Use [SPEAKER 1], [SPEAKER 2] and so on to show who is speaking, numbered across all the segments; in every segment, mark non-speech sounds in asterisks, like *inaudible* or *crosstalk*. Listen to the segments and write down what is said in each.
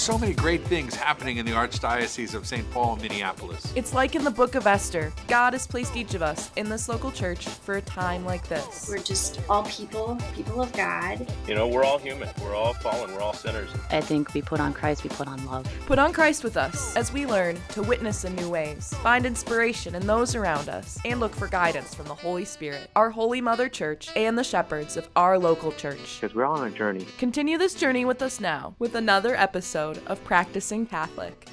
[SPEAKER 1] There's so many great things happening in the Archdiocese of St. Paul Minneapolis.
[SPEAKER 2] It's like in the book of Esther. God has placed each of us in this local church for a time like this.
[SPEAKER 3] We're just all people, people of God.
[SPEAKER 4] You know, we're all human. We're all fallen. We're all sinners.
[SPEAKER 5] I think we put on Christ, we put on love.
[SPEAKER 2] Put on Christ with us as we learn to witness in new ways, find inspiration in those around us, and look for guidance from the Holy Spirit, our Holy Mother Church, and the shepherds of our local church.
[SPEAKER 6] Because we're all on a journey.
[SPEAKER 2] Continue this journey with us now with another episode of Practicing Catholic.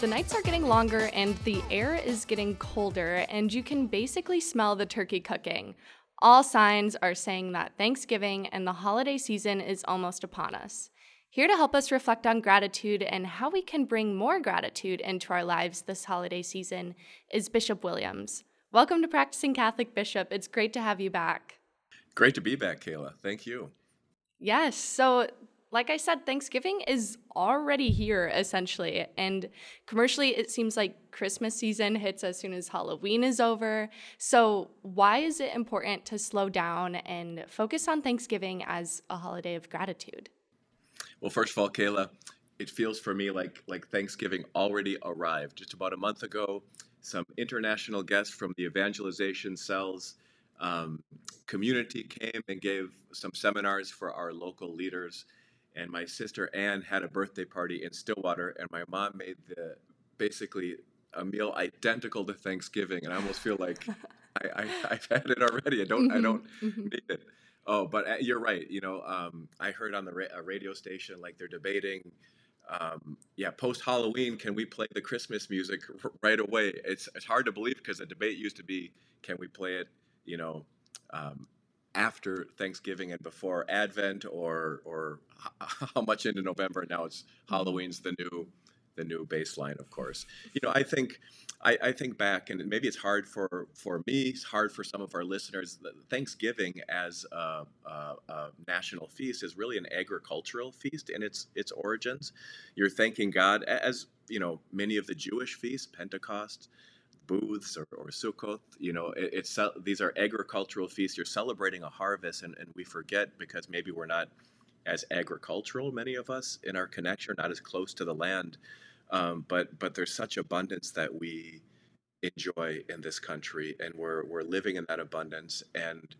[SPEAKER 7] The nights are getting longer and the air is getting colder, and you can basically smell the turkey cooking. All signs are saying that Thanksgiving and the holiday season is almost upon us. Here to help us reflect on gratitude and how we can bring more gratitude into our lives this holiday season is Bishop Williams. Welcome to Practicing Catholic Bishop. It's great to have you back.
[SPEAKER 8] Great to be back, Kayla. Thank you.
[SPEAKER 7] Yes. So, like I said, Thanksgiving is already here essentially. And commercially, it seems like Christmas season hits as soon as Halloween is over. So, why is it important to slow down and focus on Thanksgiving as a holiday of gratitude?
[SPEAKER 8] Well, first of all, Kayla, it feels for me like like Thanksgiving already arrived. Just about a month ago, some international guests from the evangelization cells um, community came and gave some seminars for our local leaders. And my sister Anne had a birthday party in Stillwater, and my mom made the basically a meal identical to Thanksgiving. And I almost feel like *laughs* I, I, have had it already. I don't I don't mm-hmm. need it. Oh, but uh, you're right. You know, um, I heard on the ra- radio station like they're debating. Um, yeah, post Halloween, can we play the Christmas music r- right away? It's it's hard to believe because the debate used to be, can we play it you know, um, after Thanksgiving and before Advent, or or how much into November? Now it's. Halloween's the new the new baseline, of course. You know, I think I, I, think back, and maybe it's hard for for me, it's hard for some of our listeners. Thanksgiving as a, a, a national feast is really an agricultural feast in its its origins. You're thanking God, as you know, many of the Jewish feasts, Pentecost booths or, or Sukkot. You know, it, it's these are agricultural feasts. You're celebrating a harvest, and, and we forget because maybe we're not as agricultural, many of us in our connection, not as close to the land. Um, but but there's such abundance that we enjoy in this country, and we're we're living in that abundance. And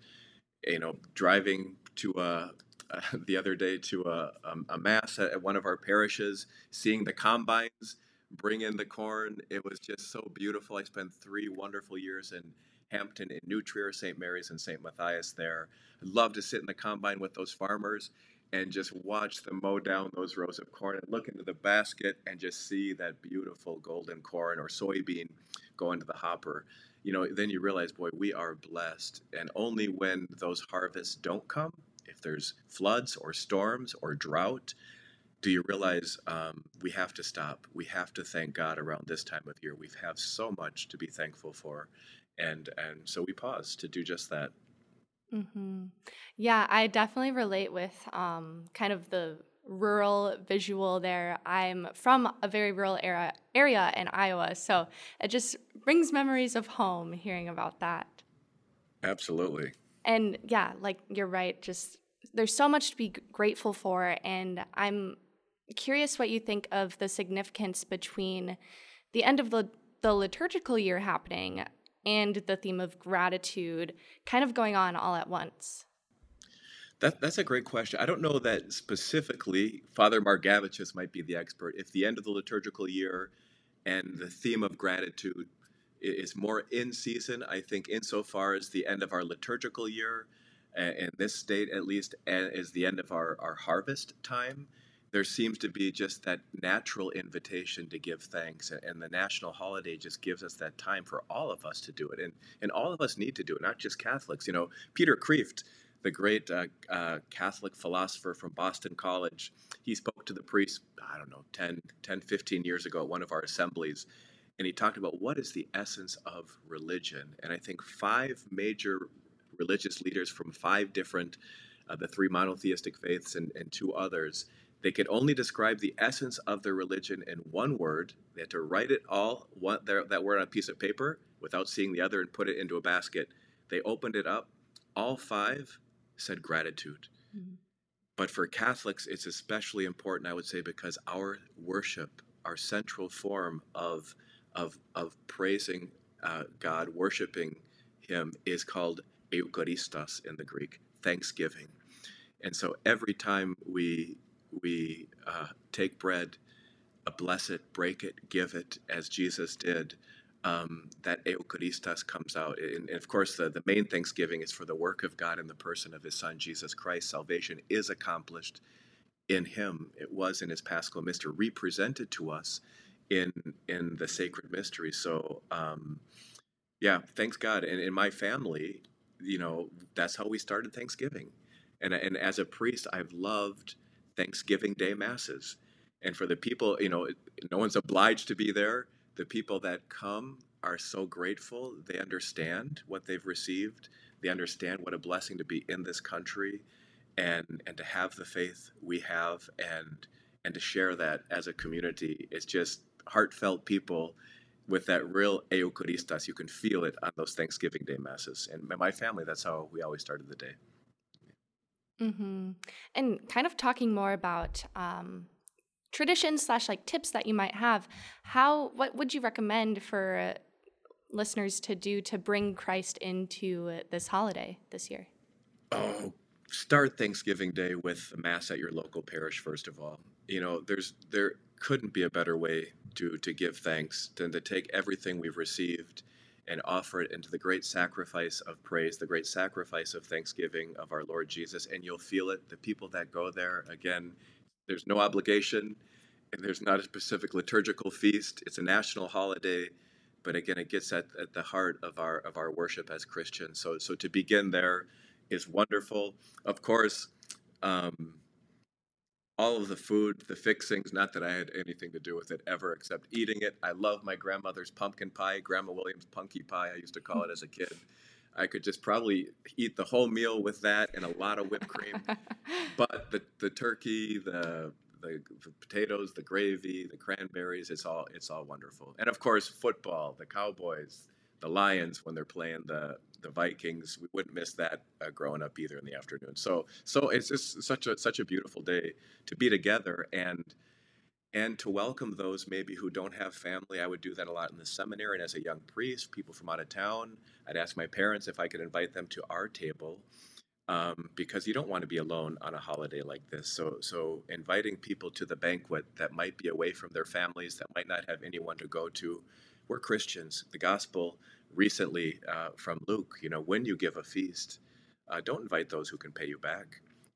[SPEAKER 8] you know, driving to a uh, *laughs* the other day to a, a, a mass at one of our parishes, seeing the combines bring in the corn. It was just so beautiful. I spent three wonderful years in Hampton, in New Trier, St. Mary's, and St. Matthias there. I'd love to sit in the combine with those farmers and just watch them mow down those rows of corn and look into the basket and just see that beautiful golden corn or soybean go into the hopper. You know, then you realize, boy, we are blessed. And only when those harvests don't come, if there's floods or storms or drought, do you realize um, we have to stop? We have to thank God around this time of year. We have so much to be thankful for, and and so we pause to do just that.
[SPEAKER 7] Mm-hmm. Yeah, I definitely relate with um, kind of the rural visual there. I'm from a very rural era, area in Iowa, so it just brings memories of home hearing about that.
[SPEAKER 8] Absolutely.
[SPEAKER 7] And yeah, like you're right, just there's so much to be grateful for and I'm curious what you think of the significance between the end of the, the liturgical year happening and the theme of gratitude kind of going on all at once.
[SPEAKER 8] That, that's a great question. I don't know that specifically Father Margevicius might be the expert. If the end of the liturgical year and the theme of gratitude is more in season, I think, insofar as the end of our liturgical year, in this state at least, is the end of our, our harvest time there seems to be just that natural invitation to give thanks and the national holiday just gives us that time for all of us to do it and and all of us need to do it not just catholics. You know peter kreeft the great uh, uh, catholic philosopher from boston college he spoke to the priests i don't know 10 10 15 years ago at one of our assemblies and he talked about what is the essence of religion and i think five major religious leaders from five different uh, the three monotheistic faiths and, and two others they could only describe the essence of their religion in one word. They had to write it all, one, their, that word on a piece of paper without seeing the other and put it into a basket. They opened it up. All five said gratitude. Mm-hmm. but for Catholics, it's especially important, I would say, because our worship, our central form of of of praising uh, God, worshiping Him, is called Eucharistos in the Greek, Thanksgiving. And so every time we we uh, take bread, uh, bless it, break it, give it, as Jesus did, um, that Eucharistos comes out. And, and of course, the, the main thanksgiving is for the work of God in the person of his Son, Jesus Christ. Salvation is accomplished in him. It was in his paschal mystery, represented to us in in the sacred mystery. So, um, yeah, thanks God. And in my family, you know, that's how we started Thanksgiving. And, and as a priest, I've loved Thanksgiving Day masses. And for the people, you know, no one's obliged to be there the people that come are so grateful. They understand what they've received. They understand what a blessing to be in this country and and to have the faith we have and and to share that as a community. It's just heartfelt people with that real Eucharistas. You can feel it on those Thanksgiving Day masses. And my family, that's how we always started the day.
[SPEAKER 7] Mm-hmm. And kind of talking more about um, traditions slash like tips that you might have how what would you recommend for listeners to do to bring christ into this holiday this year
[SPEAKER 8] oh start thanksgiving day with mass at your local parish first of all you know there's there couldn't be a better way to to give thanks than to take everything we've received and offer it into the great sacrifice of praise, the great sacrifice of thanksgiving of our Lord Jesus. And you'll feel it. The people that go there, again, there's no obligation, and there's not a specific liturgical feast. It's a national holiday, but again, it gets at, at the heart of our of our worship as Christians. So so to begin there is wonderful. Of course, um, all of the food, the fixings, not that I had anything to do with it ever except eating it. I love my grandmother's pumpkin pie, Grandma Williams' punky pie, I used to call it as a kid. I could just probably eat the whole meal with that and a lot of whipped cream. *laughs* but the, the turkey, the, the, the potatoes, the gravy, the cranberries, it's all it's all wonderful. And of course, football, the Cowboys, the Lions when they're playing the the Vikings, we wouldn't miss that uh, growing up either in the afternoon. So so it's just such a such a beautiful day to be together and and to welcome those maybe who don't have family. I would do that a lot in the seminary and as a young priest, people from out of town. I'd ask my parents if I could invite them to our table um, because you don't want to be alone on a holiday like this. So, so inviting people to the banquet that might be away from their families, that might not have anyone to go to. We're Christians. The gospel recently uh, from Luke, you know, when you give a feast, uh, don't invite those who can pay you back.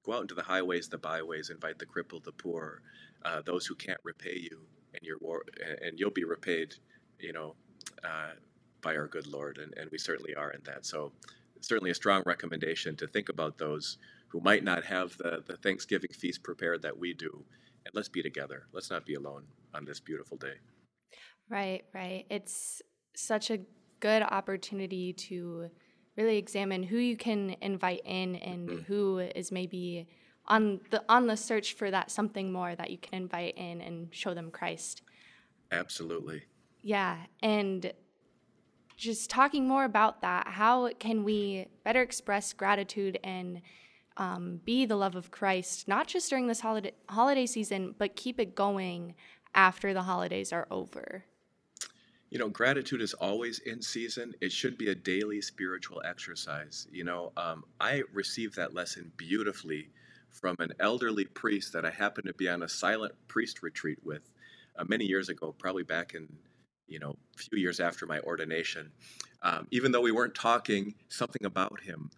[SPEAKER 8] Go out into the highways, the byways, invite the crippled, the poor, uh, those who can't repay you, and your war, and you'll be repaid, you know, uh, by our good Lord, and, and we certainly are in that. So, certainly a strong recommendation to think about those who might not have the, the Thanksgiving feast prepared that we do, and let's be together. Let's not be alone on this beautiful day.
[SPEAKER 7] Right, right. It's such a good opportunity to really examine who you can invite in and mm-hmm. who is maybe on the on the search for that something more that you can invite in and show them Christ.
[SPEAKER 8] Absolutely.
[SPEAKER 7] Yeah, and just talking more about that, how can we better express gratitude and um, be the love of Christ, not just during this holiday holiday season, but keep it going after the holidays are over?
[SPEAKER 8] You know, gratitude is always in season. It should be a daily spiritual exercise. You know, um, I received that lesson beautifully from an elderly priest that I happened to be on a silent priest retreat with uh, many years ago, probably back in, you know, a few years after my ordination. Um, even though we weren't talking, something about him,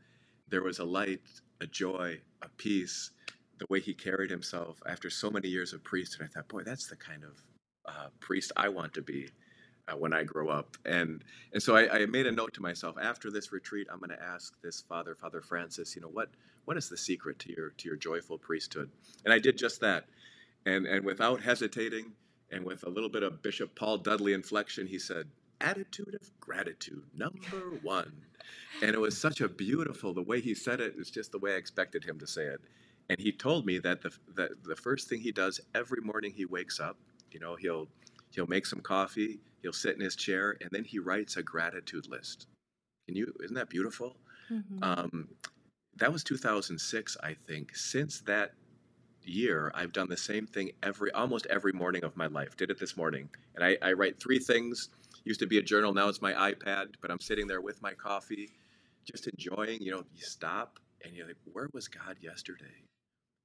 [SPEAKER 8] there was a light, a joy, a peace, the way he carried himself after so many years of priest. And I thought, boy, that's the kind of uh, priest I want to be. Uh, when I grow up. And and so I, I, made a note to myself after this retreat, I'm going to ask this Father, Father Francis, you know, what what is the secret to your to your joyful priesthood? And I did just that. And and without hesitating and with a little bit of Bishop Paul Dudley inflection, he said, attitude of gratitude, number one. And it was such a beautiful, the way he said it is just the way I expected him to say it. And he told me that the, that the first thing he does every morning he wakes up, you know, he'll, he'll make some coffee, he'll sit in his chair, and then he writes a gratitude list. Can you, isn't that beautiful? Mm-hmm. Um, that was 2006, I think. Since that year, I've done the same thing every almost every morning of my life. Did it this morning, and I, I write three things. Used to be a journal, now it's my iPad. But I'm sitting there with my coffee, just enjoying. You know, you stop and you're like, where was God yesterday?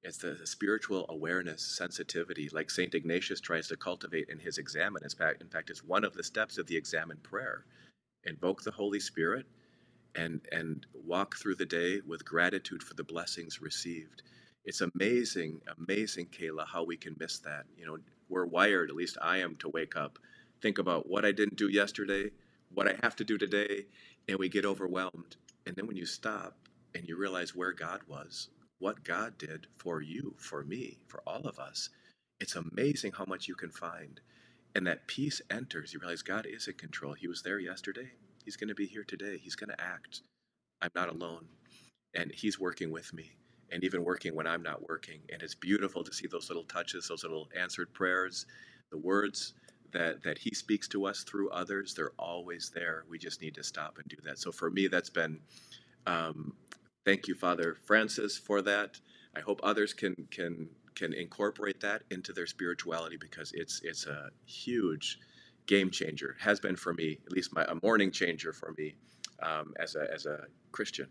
[SPEAKER 8] It's the, spiritual awareness, sensitivity, like Saint Ignatius tries to cultivate in his examen. In fact, it's one of the steps of the examen prayer. Invoke the Holy Spirit and and walk through the day with gratitude for the blessings received. It's amazing, amazing, Kayla, how we can miss that. You know, we're wired, at least I am, to wake up, think about what I didn't do yesterday, what I have to do today, and we get overwhelmed. And then when you stop and you realize where God was, what God did for you, for me, for all of us, it's amazing how much you can find. And that peace enters. You realize God is in control. He was there yesterday. He's going to be here today. He's going to act. I'm not alone. And He's working with me and even working when I'm not working. And it's beautiful to see those little touches, those little answered prayers, the words that, that He speaks to us through others. They're always there. We just need to stop and do that. So for me, that's been um, thank you, Father Francis, for that. I hope others can can can incorporate that into their spirituality because it's it's a huge game changer. Has been for me, at least my a morning changer for me um, as a as a Christian.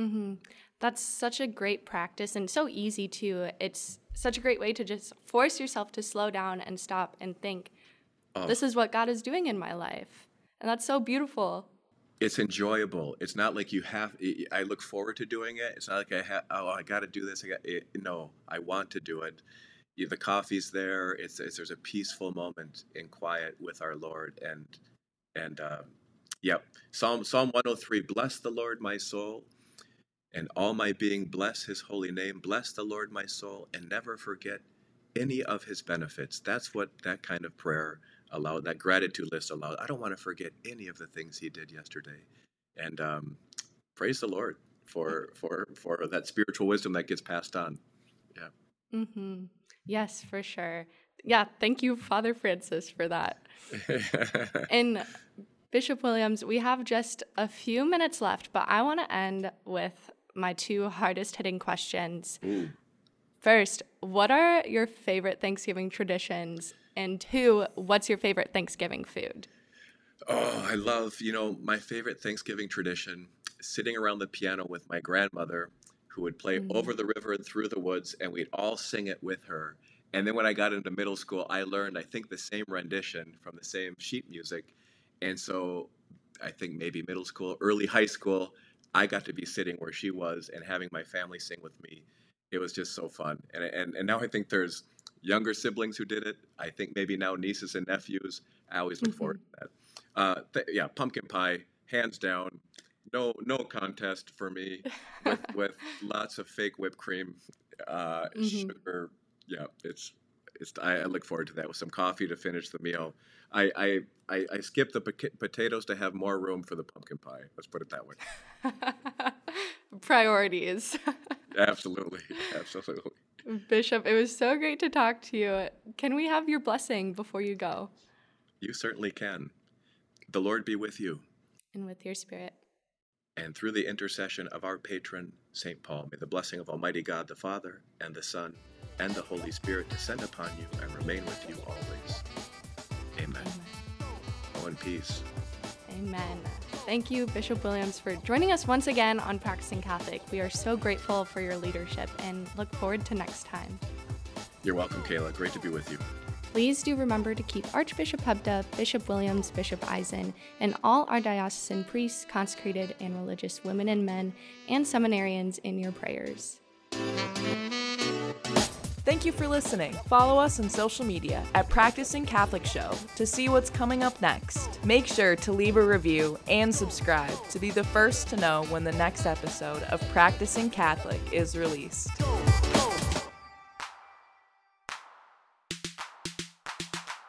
[SPEAKER 7] Mm-hmm. That's such a great practice and so easy too. It's such a great way to just force yourself to slow down and stop and think,
[SPEAKER 8] Oh.
[SPEAKER 7] this is what God is doing in my life. And that's so beautiful.
[SPEAKER 8] It's enjoyable. It's not like you have. I look forward to doing it. It's not like I have. Oh, I got to do this. I got. It, no, I want to do it. The coffee's there. It's, it's there's a peaceful moment in quiet with our Lord, and and um, yep. Psalm Psalm 103. Bless the Lord, my soul, and all my being. Bless His holy name. Bless the Lord, my soul, and never forget any of His benefits. That's what that kind of prayer allowed. That gratitude list allow I don't want to forget any of the things He did yesterday and um, praise the Lord for for for that spiritual wisdom that gets passed on.
[SPEAKER 7] Yeah mm-hmm. Yes, for sure. Yeah, thank you, Father Francis, for that. *laughs* And Bishop Williams, we have just a few minutes left, but I want to end with my two hardest hitting questions.
[SPEAKER 8] Ooh.
[SPEAKER 7] First, what are your favorite Thanksgiving traditions? And two, what's your favorite Thanksgiving food?
[SPEAKER 8] Oh, I love, you know, my favorite Thanksgiving tradition, sitting around the piano with my grandmother who would play
[SPEAKER 7] Mhm.
[SPEAKER 8] Over the River and Through the Woods, and we'd all sing it with her. And then when I got into middle school, I learned, I think, the same rendition from the same sheet music. And so I think maybe middle school, early high school, I got to be sitting where she was and having my family sing with me. It was just so fun. And, and, and now I think there's younger siblings who did it. I think maybe now nieces and nephews. I always look forward to that. Uh, th- yeah, pumpkin pie, hands down. No, no contest for me. *laughs* With, with lots of fake whipped cream, uh,
[SPEAKER 7] Mhm.
[SPEAKER 8] sugar. Yeah, it's it's. I, I look forward to that with some coffee to finish the meal. I I, I, I skip the poca- potatoes to have more room for the pumpkin pie. Let's put it that way. *laughs*
[SPEAKER 7] Priorities. *laughs*
[SPEAKER 8] Absolutely, absolutely.
[SPEAKER 7] Bishop, it was so great to talk to you. Can we have your blessing before you go?
[SPEAKER 8] You certainly can. The Lord be with you,
[SPEAKER 7] And with your spirit.
[SPEAKER 8] and through the intercession of our patron Saint Paul, may the blessing of Almighty God the Father and the Son and the Holy Spirit descend upon you and remain with you always. Amen. Go in peace.
[SPEAKER 7] Amen. Thank you, Bishop Williams, for joining us once again on Practicing Catholic. We are so grateful for your leadership and look forward to next time.
[SPEAKER 8] You're welcome, Kayla. Great to be with you.
[SPEAKER 7] Please do remember to keep Archbishop Hebda, Bishop Williams, Bishop Izen, and all our diocesan priests, consecrated and religious women and men, and seminarians in your prayers.
[SPEAKER 2] Thank you for listening. Follow us on social media at Practicing Catholic Show to see what's coming up next. Make sure to leave a review and subscribe to be the first to know when the next episode of Practicing Catholic is released.